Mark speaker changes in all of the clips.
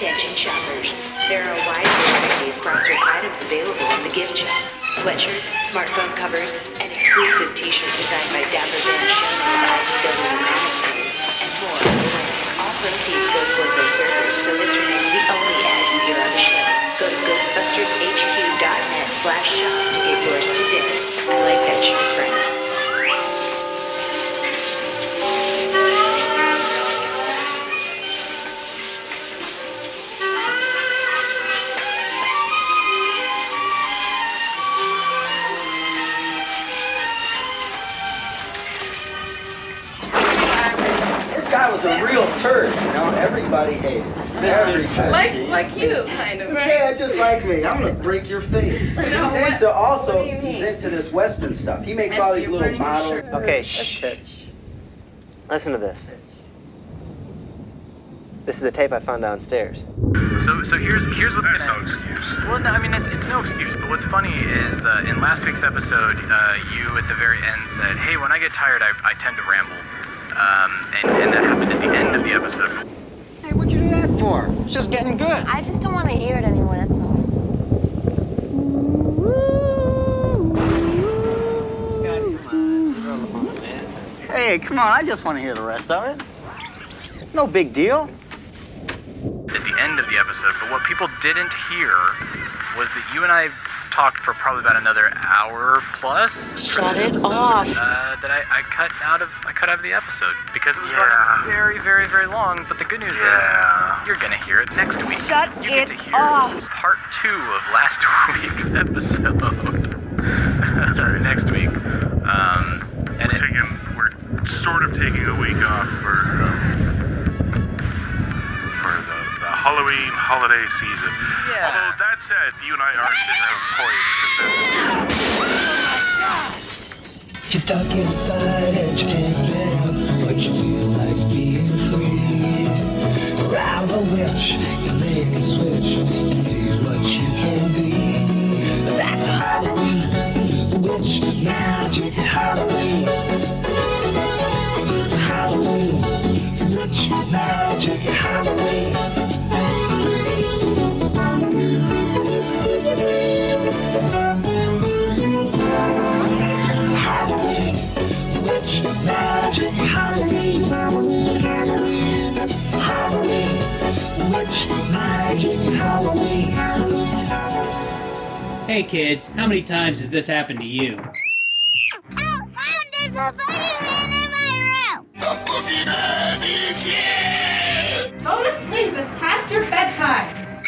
Speaker 1: Attention shoppers. There are a wide variety of crossword items available in the gift shop. Sweatshirts, smartphone covers, and exclusive t-shirts designed by Dapper Dan Shannon of IDW Magazine, and more. All proceeds go towards our servers, so this remains the only ad you hear on the show. Go to ghostbustershq.net slash shop to get yours today. I like that shirt, friend.
Speaker 2: Turd, you know. Everybody hated him. Everybody.
Speaker 3: Like, like you, kind of.
Speaker 2: Yeah, just like me. I'm gonna break your face.
Speaker 3: No,
Speaker 2: he's
Speaker 3: what-
Speaker 2: into also.
Speaker 3: what do you mean?
Speaker 2: He's into this Western stuff. He makes
Speaker 3: Actually,
Speaker 2: all these little models.
Speaker 3: shirt.
Speaker 4: Okay, shh. Listen to this. This is the tape I found downstairs.
Speaker 5: So, so here's here's what's That's gonna. no excuse. Well, no, I mean it's, it's no excuse. But what's funny is uh, in last week's episode, uh, you at the very end said, "Hey, when I get tired, I, I tend to ramble," um, and, and that happened at the end of the episode.
Speaker 2: Hey, what'd you do that for? It's just getting good.
Speaker 6: I just don't want to hear it anymore, that's all.
Speaker 2: Scott, come on. You're on the phone. Hey, come on. I just want to hear the rest of it. No big deal.
Speaker 5: At the end of the episode, but what people didn't hear was that you and I talked for probably about another hour plus.
Speaker 1: Shut it off.
Speaker 5: Uh, that I, I cut out of I cut out of the episode because it was
Speaker 7: Yeah.
Speaker 5: very very very long. But the good news
Speaker 7: Yeah.
Speaker 5: is you're gonna hear it next week.
Speaker 1: Shut
Speaker 5: you get
Speaker 1: it
Speaker 5: to hear
Speaker 1: off.
Speaker 5: part two of last week's episode. Sorry, next week. Um, and
Speaker 7: We're
Speaker 5: it,
Speaker 7: taking, we're sort of taking a week off for um, for the, the Halloween holiday season.
Speaker 5: Yeah.
Speaker 7: Although that said, you and I are sitting around poised because
Speaker 8: You're stuck inside and you can't get out, but you feel like being free. Around the witch, you make a switch and see what you can be. That's Halloween, witch magic Halloween. Halloween, witch magic
Speaker 9: Hey kids, how many times has this happened to you?
Speaker 6: Oh, Mom, there's a boogeyman in my room!
Speaker 3: Go to sleep. It's past your bedtime.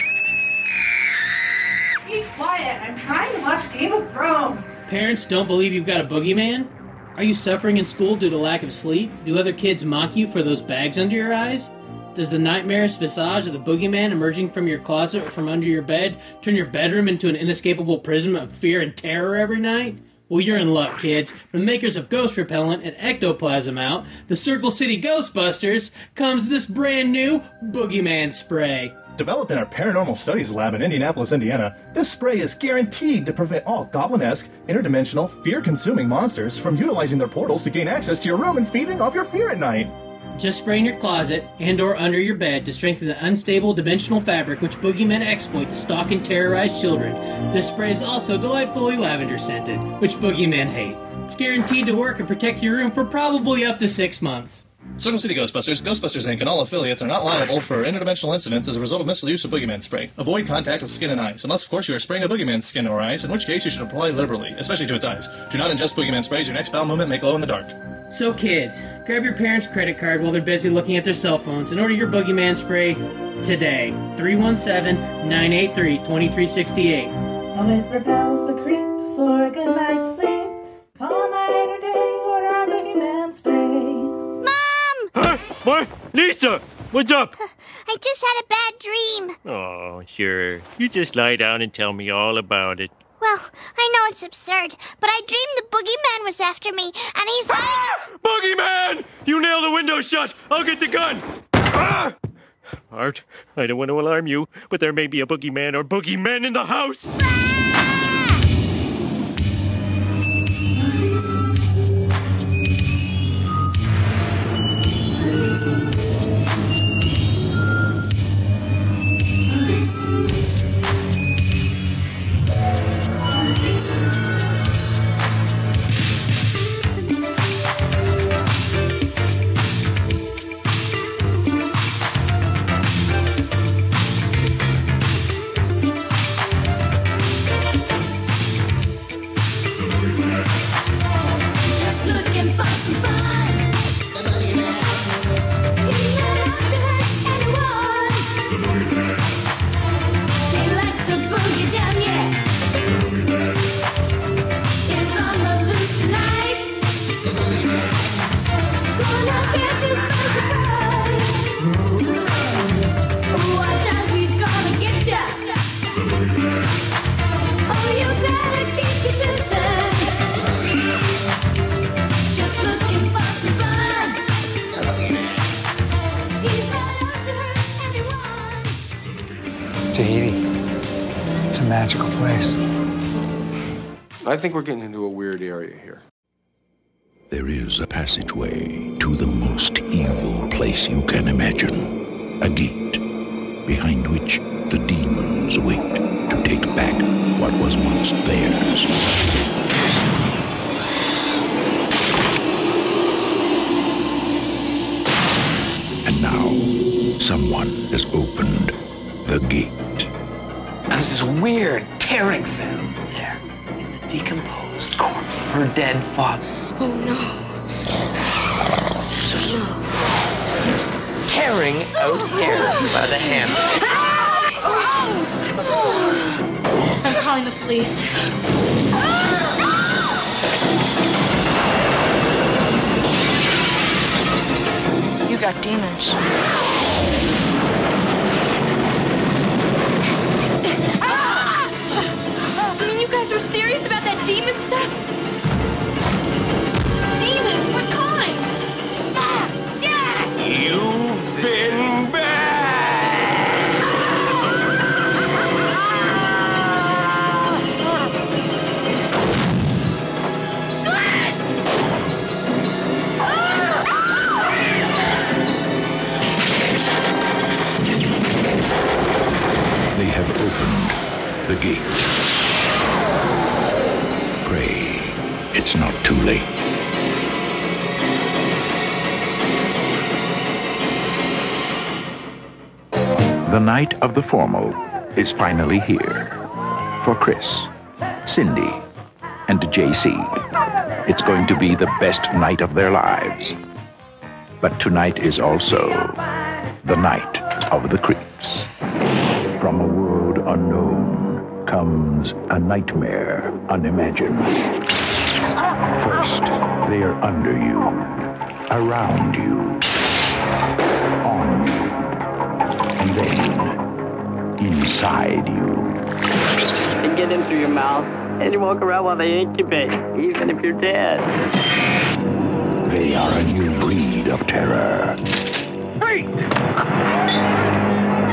Speaker 3: Be quiet. I'm trying to watch Game of Thrones.
Speaker 9: Parents don't believe you've got a boogeyman? Are you suffering in school due to lack of sleep? Do other kids mock you for those bags under your eyes? Does the nightmarish visage of the boogeyman emerging from your closet or from under your bed turn your bedroom into an inescapable prison of fear and terror every night? Well, you're in luck, kids. From the makers of Ghost Repellent and Ectoplasm out, the Circle City Ghostbusters, comes this brand new Boogeyman Spray.
Speaker 10: Developed in our paranormal studies lab in Indianapolis, Indiana, this spray is guaranteed to prevent all goblin-esque, interdimensional, fear-consuming monsters from utilizing their portals to gain access to your room and feeding off your fear at night.
Speaker 9: Just spray in your closet and or under your bed to strengthen the unstable dimensional fabric which boogeymen exploit to stalk and terrorize children. This spray is also delightfully lavender scented, which boogeymen hate. It's guaranteed to work and protect your room for probably up to six months.
Speaker 10: Circle City Ghostbusters, Ghostbusters Inc., and all affiliates are not liable for interdimensional incidents as a result of misuse of boogeyman spray. Avoid contact with skin and eyes, unless, of course, you are spraying a boogeyman's skin or eyes, in which case you should apply liberally, especially to its eyes. Do not ingest boogeyman sprays, your next foul movement may glow in the dark.
Speaker 9: So, kids, grab your parents' credit card while they're busy looking at their cell phones and order your boogeyman spray today. 317 983 2368.
Speaker 11: While it repels the creep for a good night's sleep. Call night or day, order our boogeyman spray.
Speaker 6: Mom!
Speaker 12: What? Lisa! What's up?
Speaker 6: I just had a bad dream.
Speaker 12: Oh, sure. You just lie down and tell me all about it.
Speaker 6: Well, I know it's absurd, but I dreamed the boogeyman was after me, and he's hiding.
Speaker 12: Boogeyman! You nailed the window shut! I'll get the gun! Ah! Art, I don't want to alarm you, but there may be a boogeyman or boogeymen in the house!
Speaker 13: Tahiti. It's a magical place.
Speaker 14: I think we're getting into a weird area here.
Speaker 15: There is a passageway to the most evil place you can imagine. A gate behind which the demons wait to take back what was once theirs. And now, someone has opened the gate.
Speaker 16: There's this weird tearing sound. There is the decomposed corpse of her dead father.
Speaker 6: Oh no. Oh, no.
Speaker 16: He's tearing out oh. hair by the hands. Ah!
Speaker 3: I'm calling the police.
Speaker 17: You got demons.
Speaker 15: The gate. Pray it's not too late.
Speaker 18: The night of the formal is finally here. For Chris, Cindy, and JC. It's going to be the best night of their lives. But tonight is also the night of the creeps. Unknown comes a nightmare unimagined. First, they are under you, around you, on you, and then inside you.
Speaker 2: They get in through your mouth, and you walk around while they incubate, even if you're dead.
Speaker 18: They are a new breed of terror.
Speaker 12: Wait!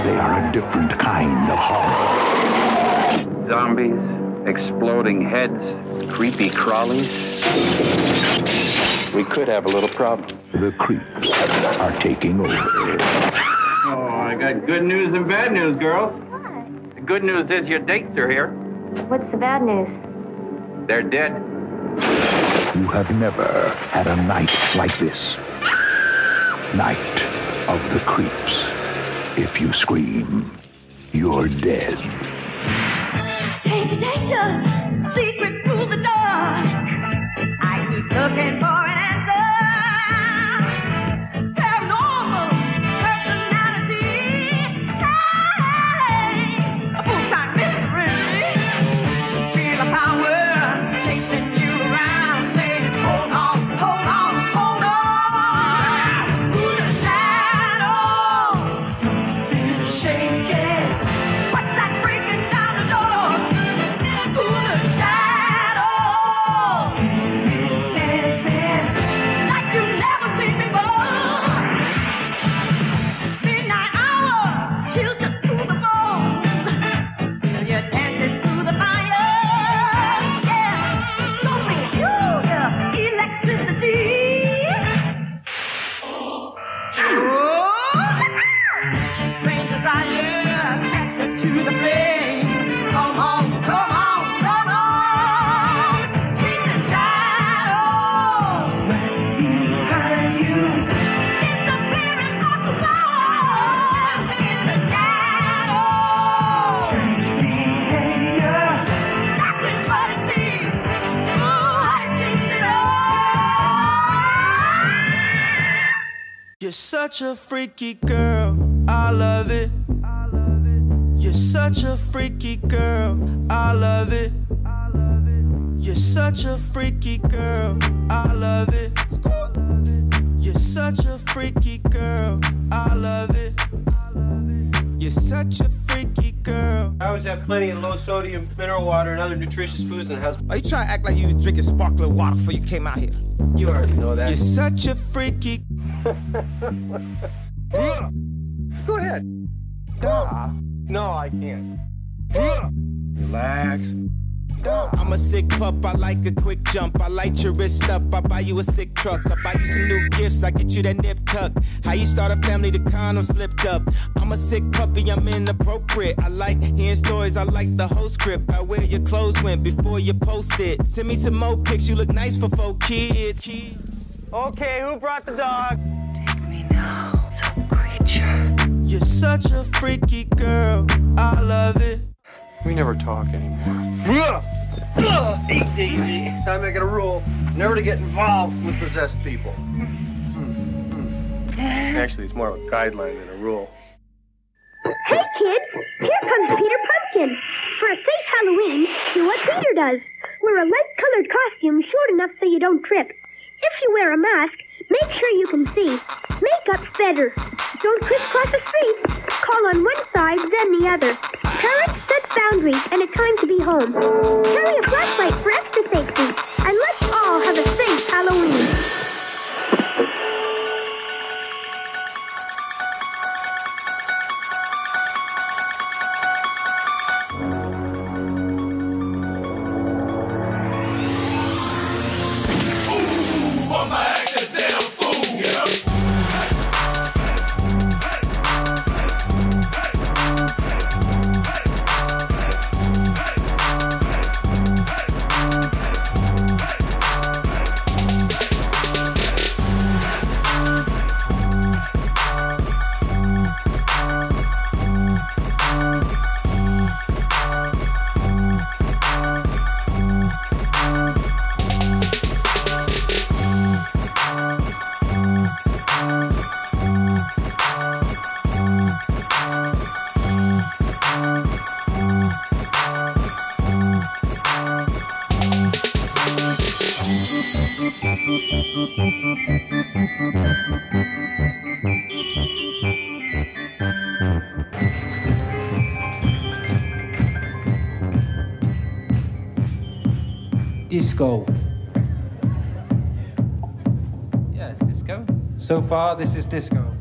Speaker 18: They are a different kind of horror.
Speaker 19: Zombies, exploding heads, creepy crawlies. We could have a little problem.
Speaker 18: The creeps are taking over.
Speaker 19: Oh, I got good news and bad news, girls. What? The good news is your dates are here.
Speaker 20: What's the bad news?
Speaker 19: They're dead.
Speaker 18: You have never had a night like this. Night of the creeps. If you scream, you're dead.
Speaker 21: Danger, danger, secret through the dark. I keep looking for
Speaker 22: You're such a freaky girl, I love it. You're such a freaky girl, I love it. You're such a freaky girl, I love it. You're such a freaky girl, I love it. You're such a freaky girl.
Speaker 14: I always have plenty of low sodium mineral water and other nutritious foods in the house.
Speaker 22: Are you trying to act like you was drinking sparkling water before you came out here?
Speaker 14: You already know that.
Speaker 22: You're such a freaky.
Speaker 14: Go ahead. No, I can't. Relax.
Speaker 22: I'm a sick pup, I like a quick jump. I light your wrist up, I buy you a sick truck. I buy you some new gifts, I get you that nip tuck. How you start a family, the condom slipped up. I'm a sick puppy, I'm inappropriate. I like hearing stories, I like the whole script. I wear your clothes went before you post it. Send me some more pics, you look nice for four kids.
Speaker 14: Okay, who brought the dog? Take me now, some creature.
Speaker 22: You're such a freaky girl, I love it.
Speaker 12: We never talk anymore.
Speaker 14: Easy, easy. Time I get a rule never to get involved with possessed people. Actually, it's more of a guideline than a rule.
Speaker 23: Hey kids, here comes Peter Pumpkin. For a safe Halloween, do what Peter does. Wear a light colored costume short enough so you don't trip. If you wear a mask, make sure you can see. Makeup's better. Don't crisscross the street. Call on one side, then the other. Parents set boundaries and it's time to be home. Carry a flashlight for extra safety. And let's all have a safe Halloween.
Speaker 20: Disco. Yes, disco. So far, this is disco.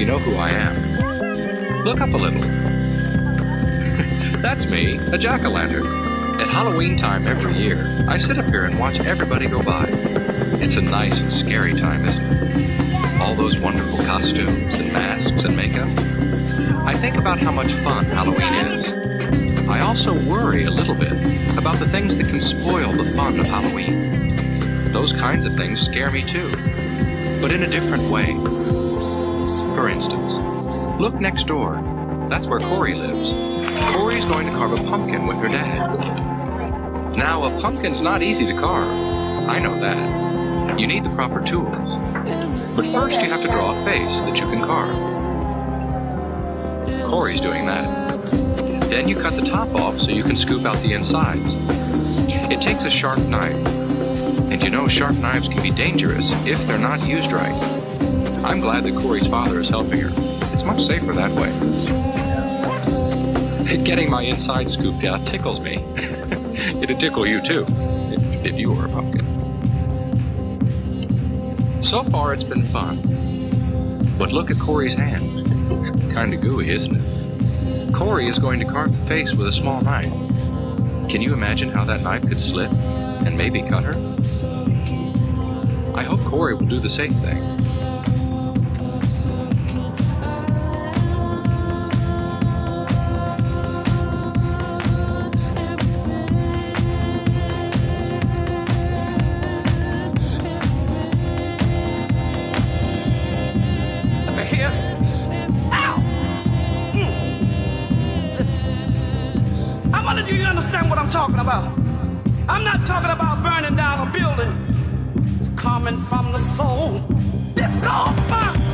Speaker 24: You know who I am. Look up a little. That's me, a jack o' lantern. At Halloween time every year, I sit up here and watch everybody go by. It's a nice and scary time, isn't it? All those wonderful costumes and masks and makeup. I think about how much fun Halloween is. I also worry a little bit about the things that can spoil the fun of Halloween. Those kinds of things scare me too, but in a different way. For instance, look next door. That's where Corey lives. Corey's going to carve a pumpkin with her dad. Now, a pumpkin's not easy to carve. I know that. You need the proper tools. But first, you have to draw a face that you can carve. Corey's doing that. Then you cut the top off so you can scoop out the insides. It takes a sharp knife. And you know sharp knives can be dangerous if they're not used right. I'm glad that Corey's father is helping her. It's much safer that way. Getting my inside scooped out tickles me. It'd tickle you too, if, if you were a pumpkin. So far, it's been fun. But look at Corey's hand. Kinda gooey, isn't it? Corey is going to carve the face with a small knife. Can you imagine how that knife could slip and maybe cut her? I hope Corey will do the same thing.
Speaker 7: Understand what I'm talking about. I'm not talking about burning down a building. It's coming from the soul. Disco funk.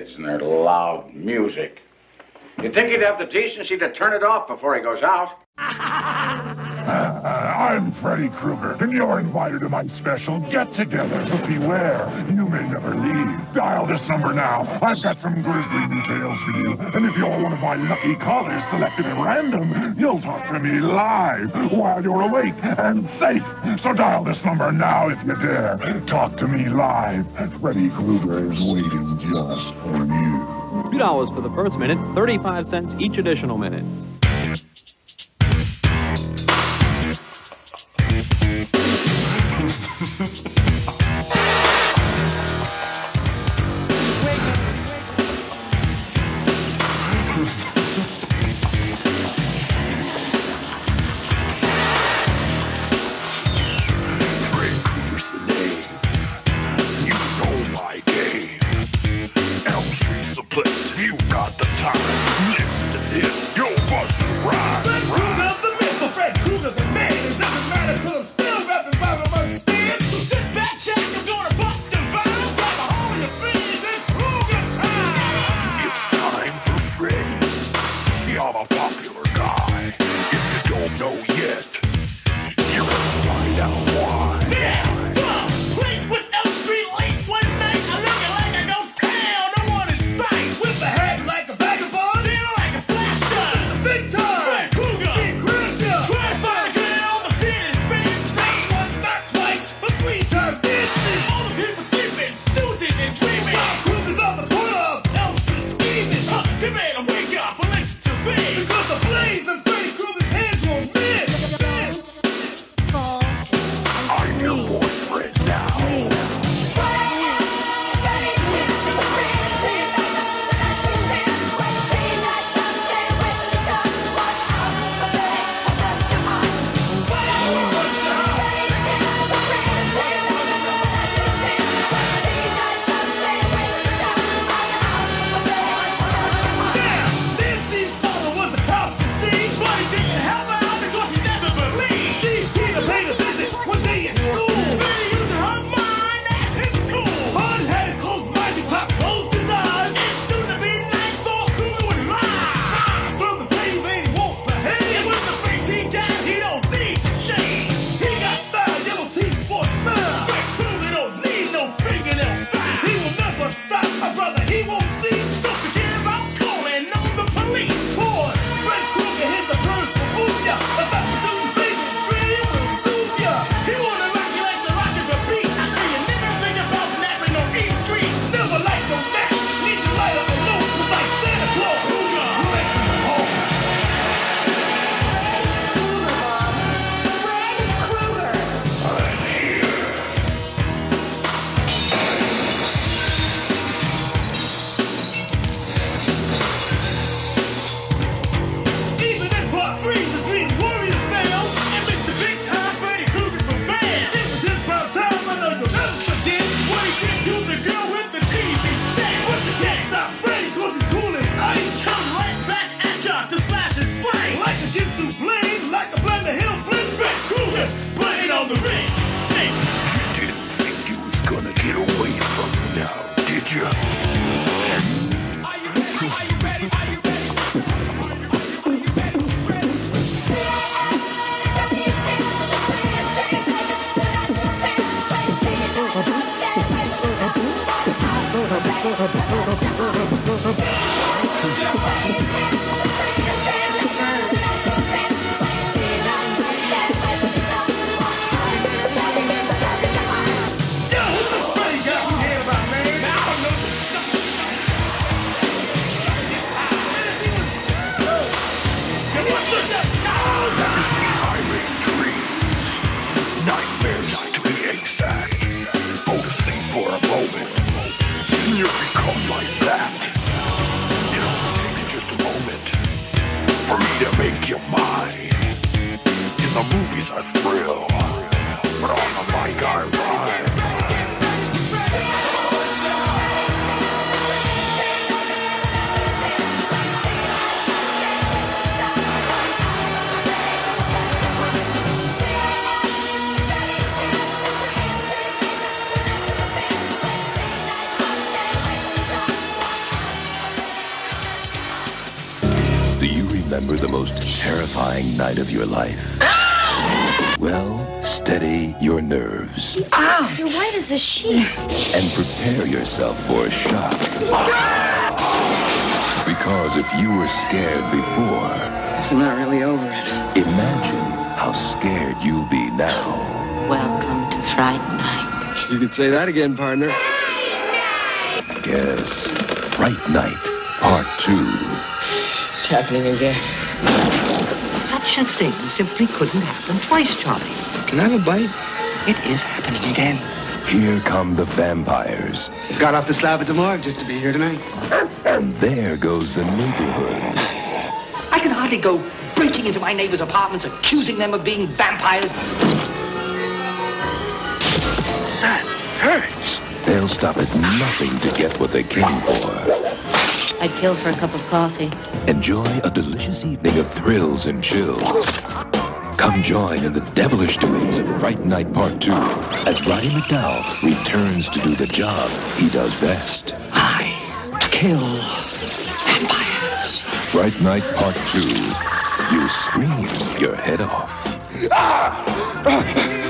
Speaker 25: Kids and their loud music. You'd think he'd have the decency to turn it off before he goes out.
Speaker 26: Uh, I'm Freddy Krueger, and you're invited to my special get-together. But beware, you may never leave. Dial this number now. I've got some grisly details for you. And if you're one of my lucky callers selected at random, you'll talk to me live while you're awake and safe. So dial this number now if you dare. Talk to me live. Freddy Krueger is waiting just for you.
Speaker 27: $2 for the first minute, 35 cents each additional minute.
Speaker 18: Most terrifying night of your life? Well, steady your nerves
Speaker 17: Ow! You're white as a sheet.
Speaker 18: and prepare yourself for a shock. Because if you were scared before,
Speaker 20: Guess I'm not really over it.
Speaker 18: imagine how scared you'll be now.
Speaker 17: Welcome to Fright Night.
Speaker 20: You could say that again, partner.
Speaker 18: Yes, Fright Night, Part 2.
Speaker 20: It's happening again.
Speaker 16: Such a thing simply couldn't happen twice, Charlie.
Speaker 20: Can I have a bite?
Speaker 16: It is happening again.
Speaker 18: Here come the vampires,
Speaker 20: Got off the slab at the morgue just to be here tonight.
Speaker 18: and there goes the neighborhood.
Speaker 16: I can hardly go breaking into my neighbors' apartments, accusing them of being vampires.
Speaker 18: That hurts. They'll stop at nothing to get what they came for.
Speaker 17: I'd kill for a cup of coffee.
Speaker 18: Enjoy a delicious evening of thrills and chills. Come join in the devilish doings of Fright Night Part 2 as Roddy McDowall returns to do the job he does best.
Speaker 16: I kill vampires.
Speaker 18: Fright Night Part 2. You scream your head off.
Speaker 14: People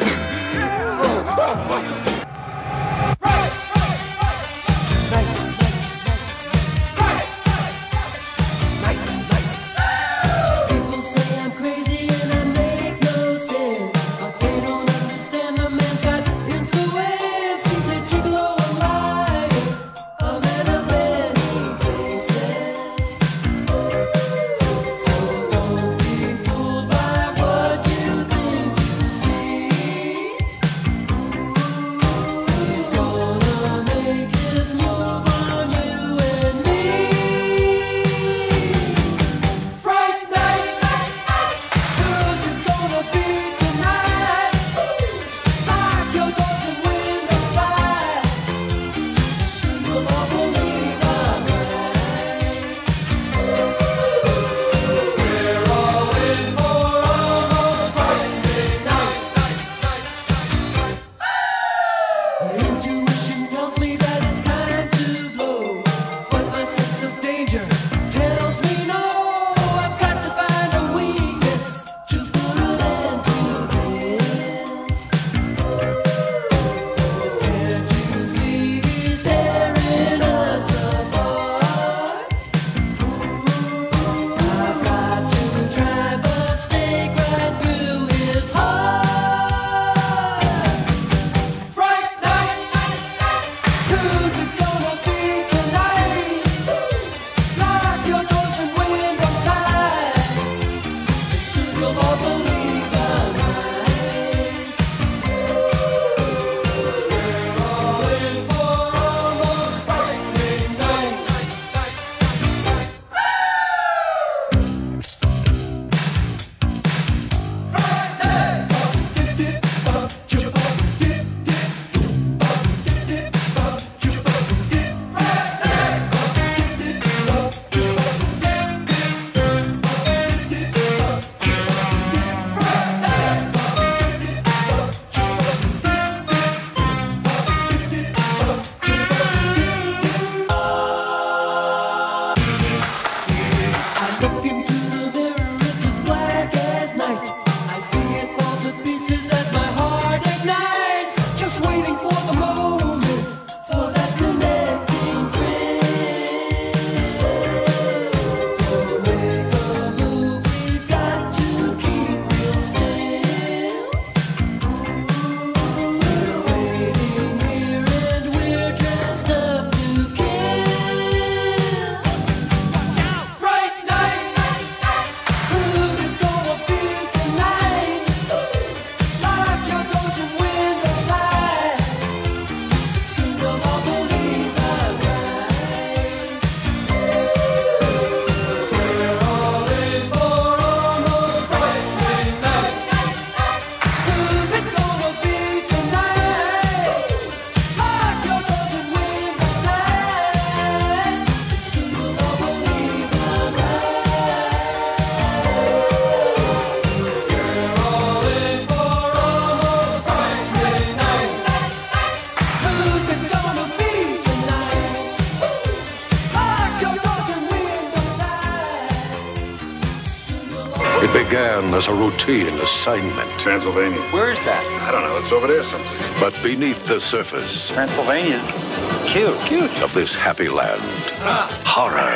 Speaker 28: as a routine assignment.
Speaker 29: Transylvania.
Speaker 14: Where is that?
Speaker 29: I don't know. It's over there someplace.
Speaker 28: But beneath the surface
Speaker 30: Transylvania's cute. It's cute.
Speaker 28: of this happy land, horror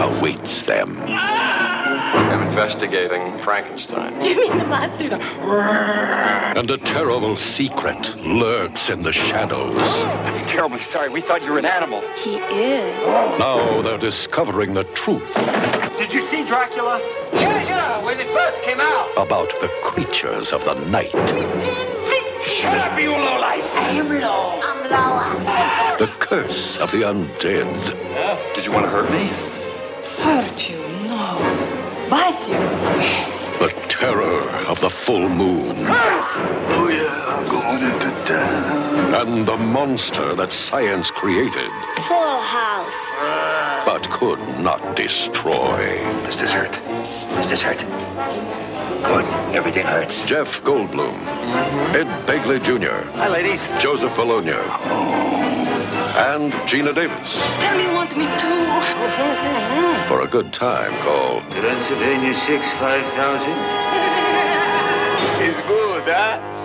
Speaker 28: awaits them.
Speaker 31: I'm investigating Frankenstein.
Speaker 21: You mean the monster?
Speaker 28: And a terrible secret lurks in the shadows.
Speaker 31: I'm terribly sorry. We thought you were an animal.
Speaker 21: He is.
Speaker 28: Now they're discovering the truth
Speaker 14: Did you see Dracula?
Speaker 32: Yeah, yeah, when it first came out.
Speaker 28: about the creatures of the night.
Speaker 32: Shut up, you lowlife. I am low.
Speaker 17: I'm lower.
Speaker 28: The curse of the undead.
Speaker 31: Did you want to hurt me?
Speaker 21: Hurt you? No. Bite you?
Speaker 28: The terror of the full moon. Ah!
Speaker 33: Oh yeah, I'm gonna put down.
Speaker 28: And the monster that science created
Speaker 17: Full house.
Speaker 28: but could not destroy.
Speaker 31: Does this hurt? Does this hurt? Good. Everything hurts.
Speaker 28: Jeff Goldblum, mm-hmm. Ed Begley Jr.,
Speaker 32: Hi, ladies.
Speaker 28: Joseph Bologna, and Geena Davis
Speaker 21: Tell me you want me too. Mm-hmm.
Speaker 28: for a good time called
Speaker 31: Transylvania 6 5000.
Speaker 14: It's good, huh?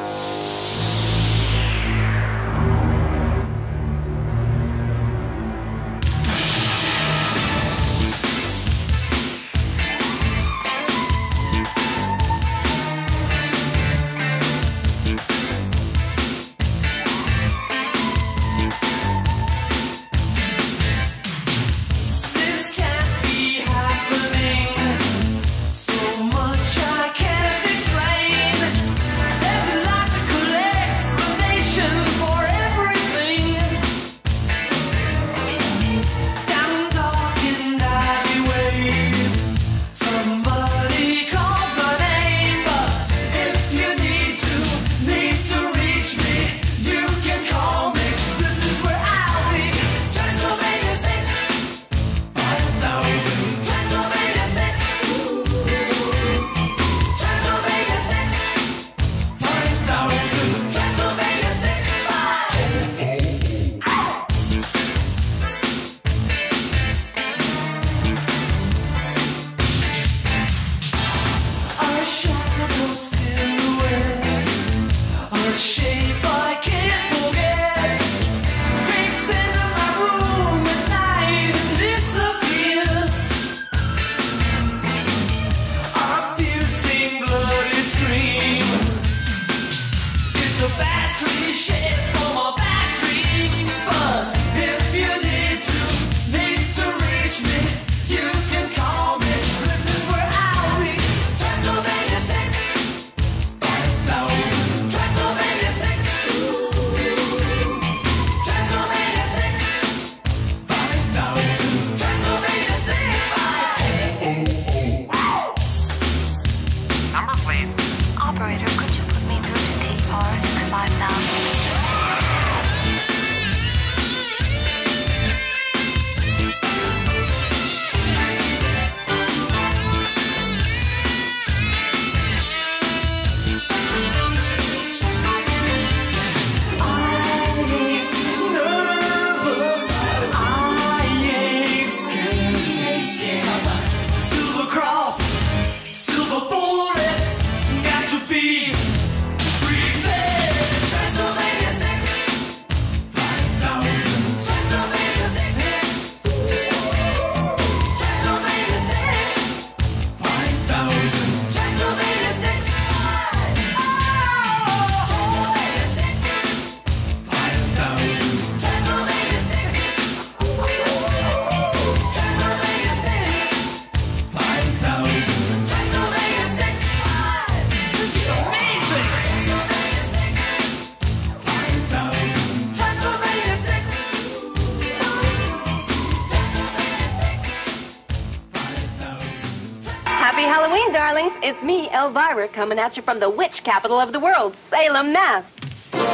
Speaker 34: Coming at you from the witch capital of the world, Salem, Mass.
Speaker 35: Hey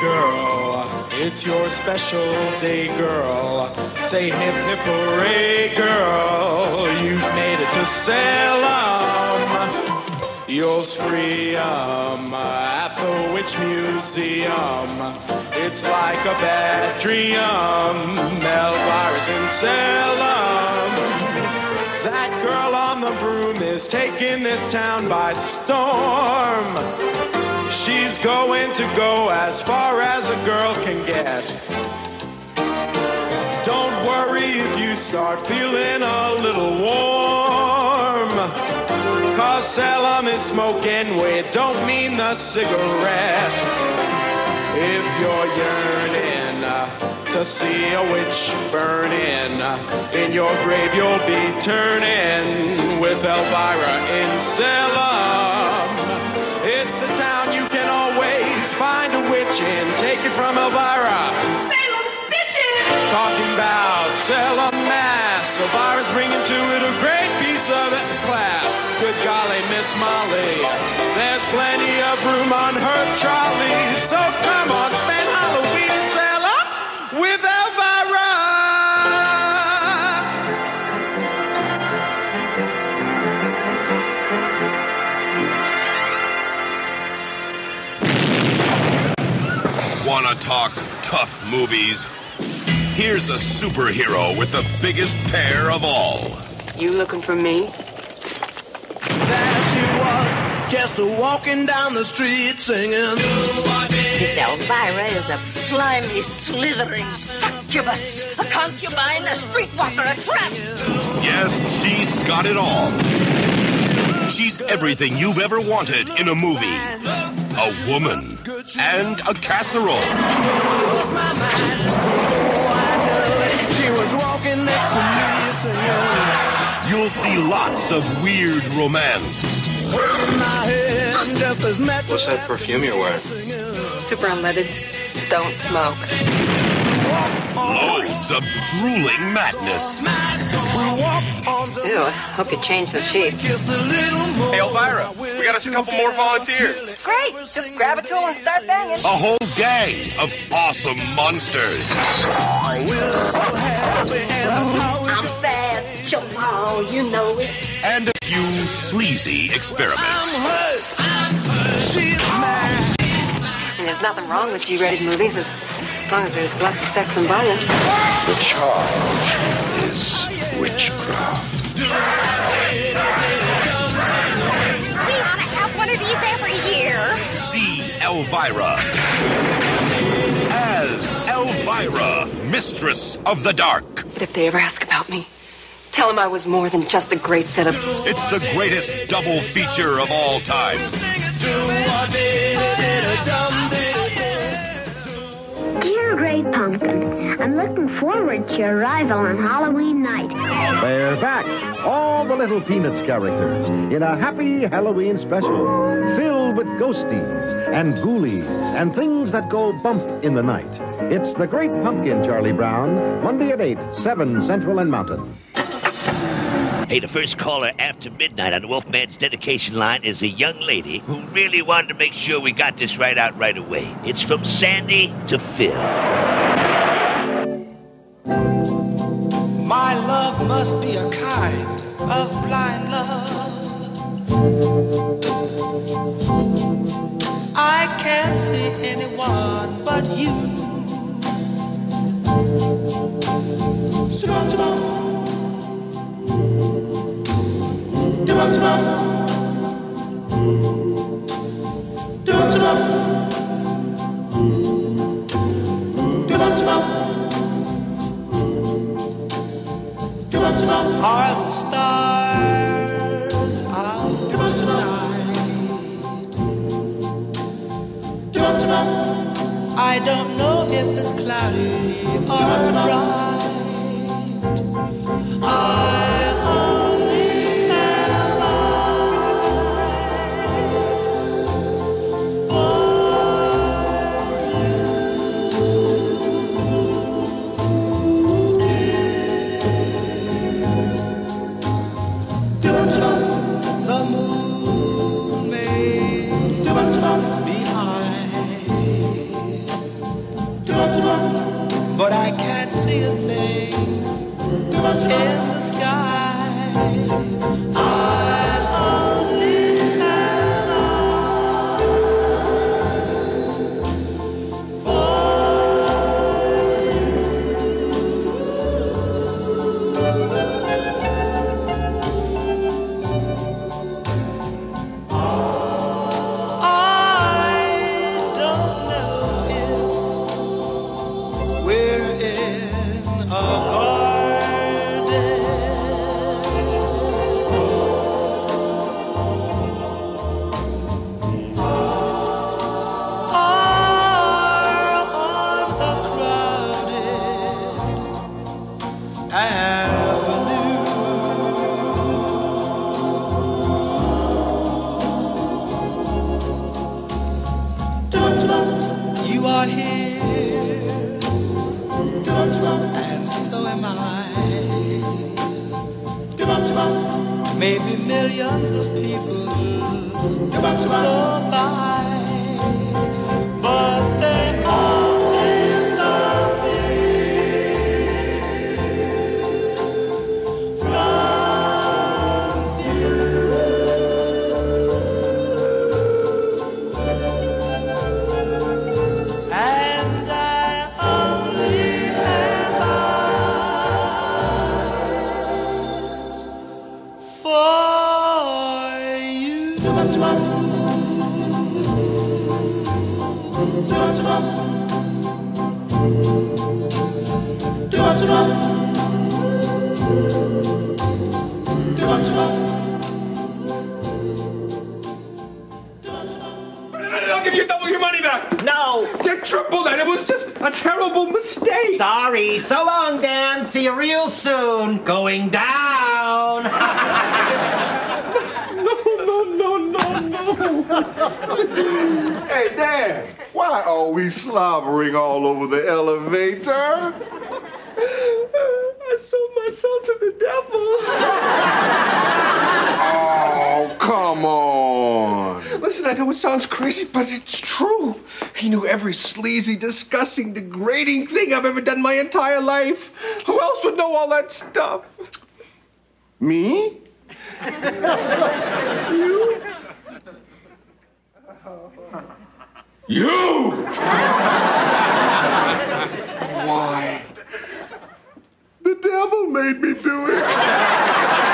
Speaker 35: girl, it's your special day, girl. Say hip hip hooray, girl. You've made it to Salem. You'll scream at the Witch Museum. It's like a Bactrium, Elvira's in Salem. That girl on the broom is taking this town by storm. She's going to go as far as a girl can get. Don't worry if you start feeling a little warm. Cause Salem is smoking, we don't mean the cigarette. If you're yearning uh, to see a witch burning, uh, in your grave you'll be turning with Elvira in Salem. It's the town you can always find a witch in. Take it from Elvira.
Speaker 36: Salem's bitches!
Speaker 35: Talking about Salem, Mass. Elvira's bringing to it a great piece of class. Good golly, Miss Molly. There's plenty of room on her trolley.
Speaker 37: Talk tough movies? Here's a superhero with the biggest pair of all.
Speaker 38: You looking for me?
Speaker 14: There she was, just a walking down the street singing.
Speaker 21: Miss Elvira is a slimy, slithering succubus, a concubine, a streetwalker, a tramp.
Speaker 37: Yes, she's got it all. She's everything you've ever wanted in a movie. A woman and a casserole.
Speaker 14: She was walking next to me.
Speaker 37: You'll see lots of weird romance.
Speaker 14: Holding my hand just as natural.
Speaker 39: What's that perfume you're wearing?
Speaker 38: Super unleaded. Don't smoke.
Speaker 37: Loads of drooling madness.
Speaker 38: Ew, I hope you change the sheets.
Speaker 40: Hey, Elvira, we got us a couple more volunteers.
Speaker 41: Great. Just grab a tool and start banging.
Speaker 37: A whole gang of awesome monsters.
Speaker 21: I'm bad, Jamal, you know it.
Speaker 37: And a few sleazy experiments.
Speaker 38: And there's nothing wrong with G-rated movies as long as there's lots of sex and violence.
Speaker 18: The charge is witchcraft.
Speaker 17: We ought to have one of these every year.
Speaker 37: See Elvira. As Elvira, Mistress of the Dark.
Speaker 38: But if they ever ask about me, tell them I was more than just a great set of...
Speaker 37: It's the greatest double feature of all time.
Speaker 42: Great Pumpkin, I'm looking forward to your arrival on Halloween night.
Speaker 43: They're back, all the little Peanuts characters, in a happy Halloween special, filled with ghosties and ghoulies and things that go bump in the night. It's The Great Pumpkin, Charlie Brown, Monday at 8, 7 Central and Mountain.
Speaker 44: Hey, the first caller after midnight on the Wolfman's dedication line is a young lady who really wanted to make sure we got this right out right away. It's from Sandy to Phil.
Speaker 14: My love must be a kind of blind love. I can't see anyone but you. I don't know if it's cloudy or bright.
Speaker 45: Sounds crazy, but it's true. He knew every sleazy, disgusting, degrading thing I've ever done my entire life. Who else would know all that stuff?
Speaker 46: Me?
Speaker 45: you?
Speaker 46: You! Why? The devil made me do it.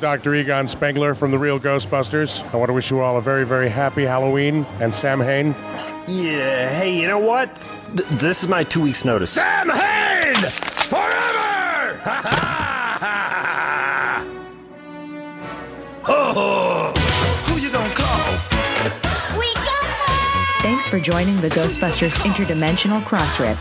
Speaker 47: Dr. Egon Spengler from the Real Ghostbusters. I want to wish you all a very, very happy Halloween. And Samhain.
Speaker 48: Yeah, hey, you know what? Th- this is my two weeks' notice.
Speaker 49: Samhain! Forever! Ha ha!
Speaker 48: Oh!
Speaker 49: Who you gonna call?
Speaker 50: We got Thanks for joining the Ghostbusters Interdimensional Crossrip.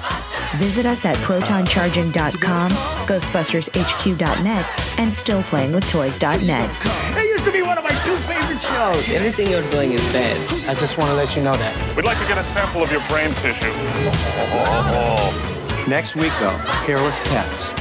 Speaker 50: Visit us at protoncharging.com, ghostbustershq.net, and stillplayingwithtoys.net.
Speaker 16: That used to be one of my two favorite shows. Anything you're doing is bad. I just want to let you know that.
Speaker 47: We'd like to get a sample of your brain tissue.
Speaker 16: Next week, though, hairless pets.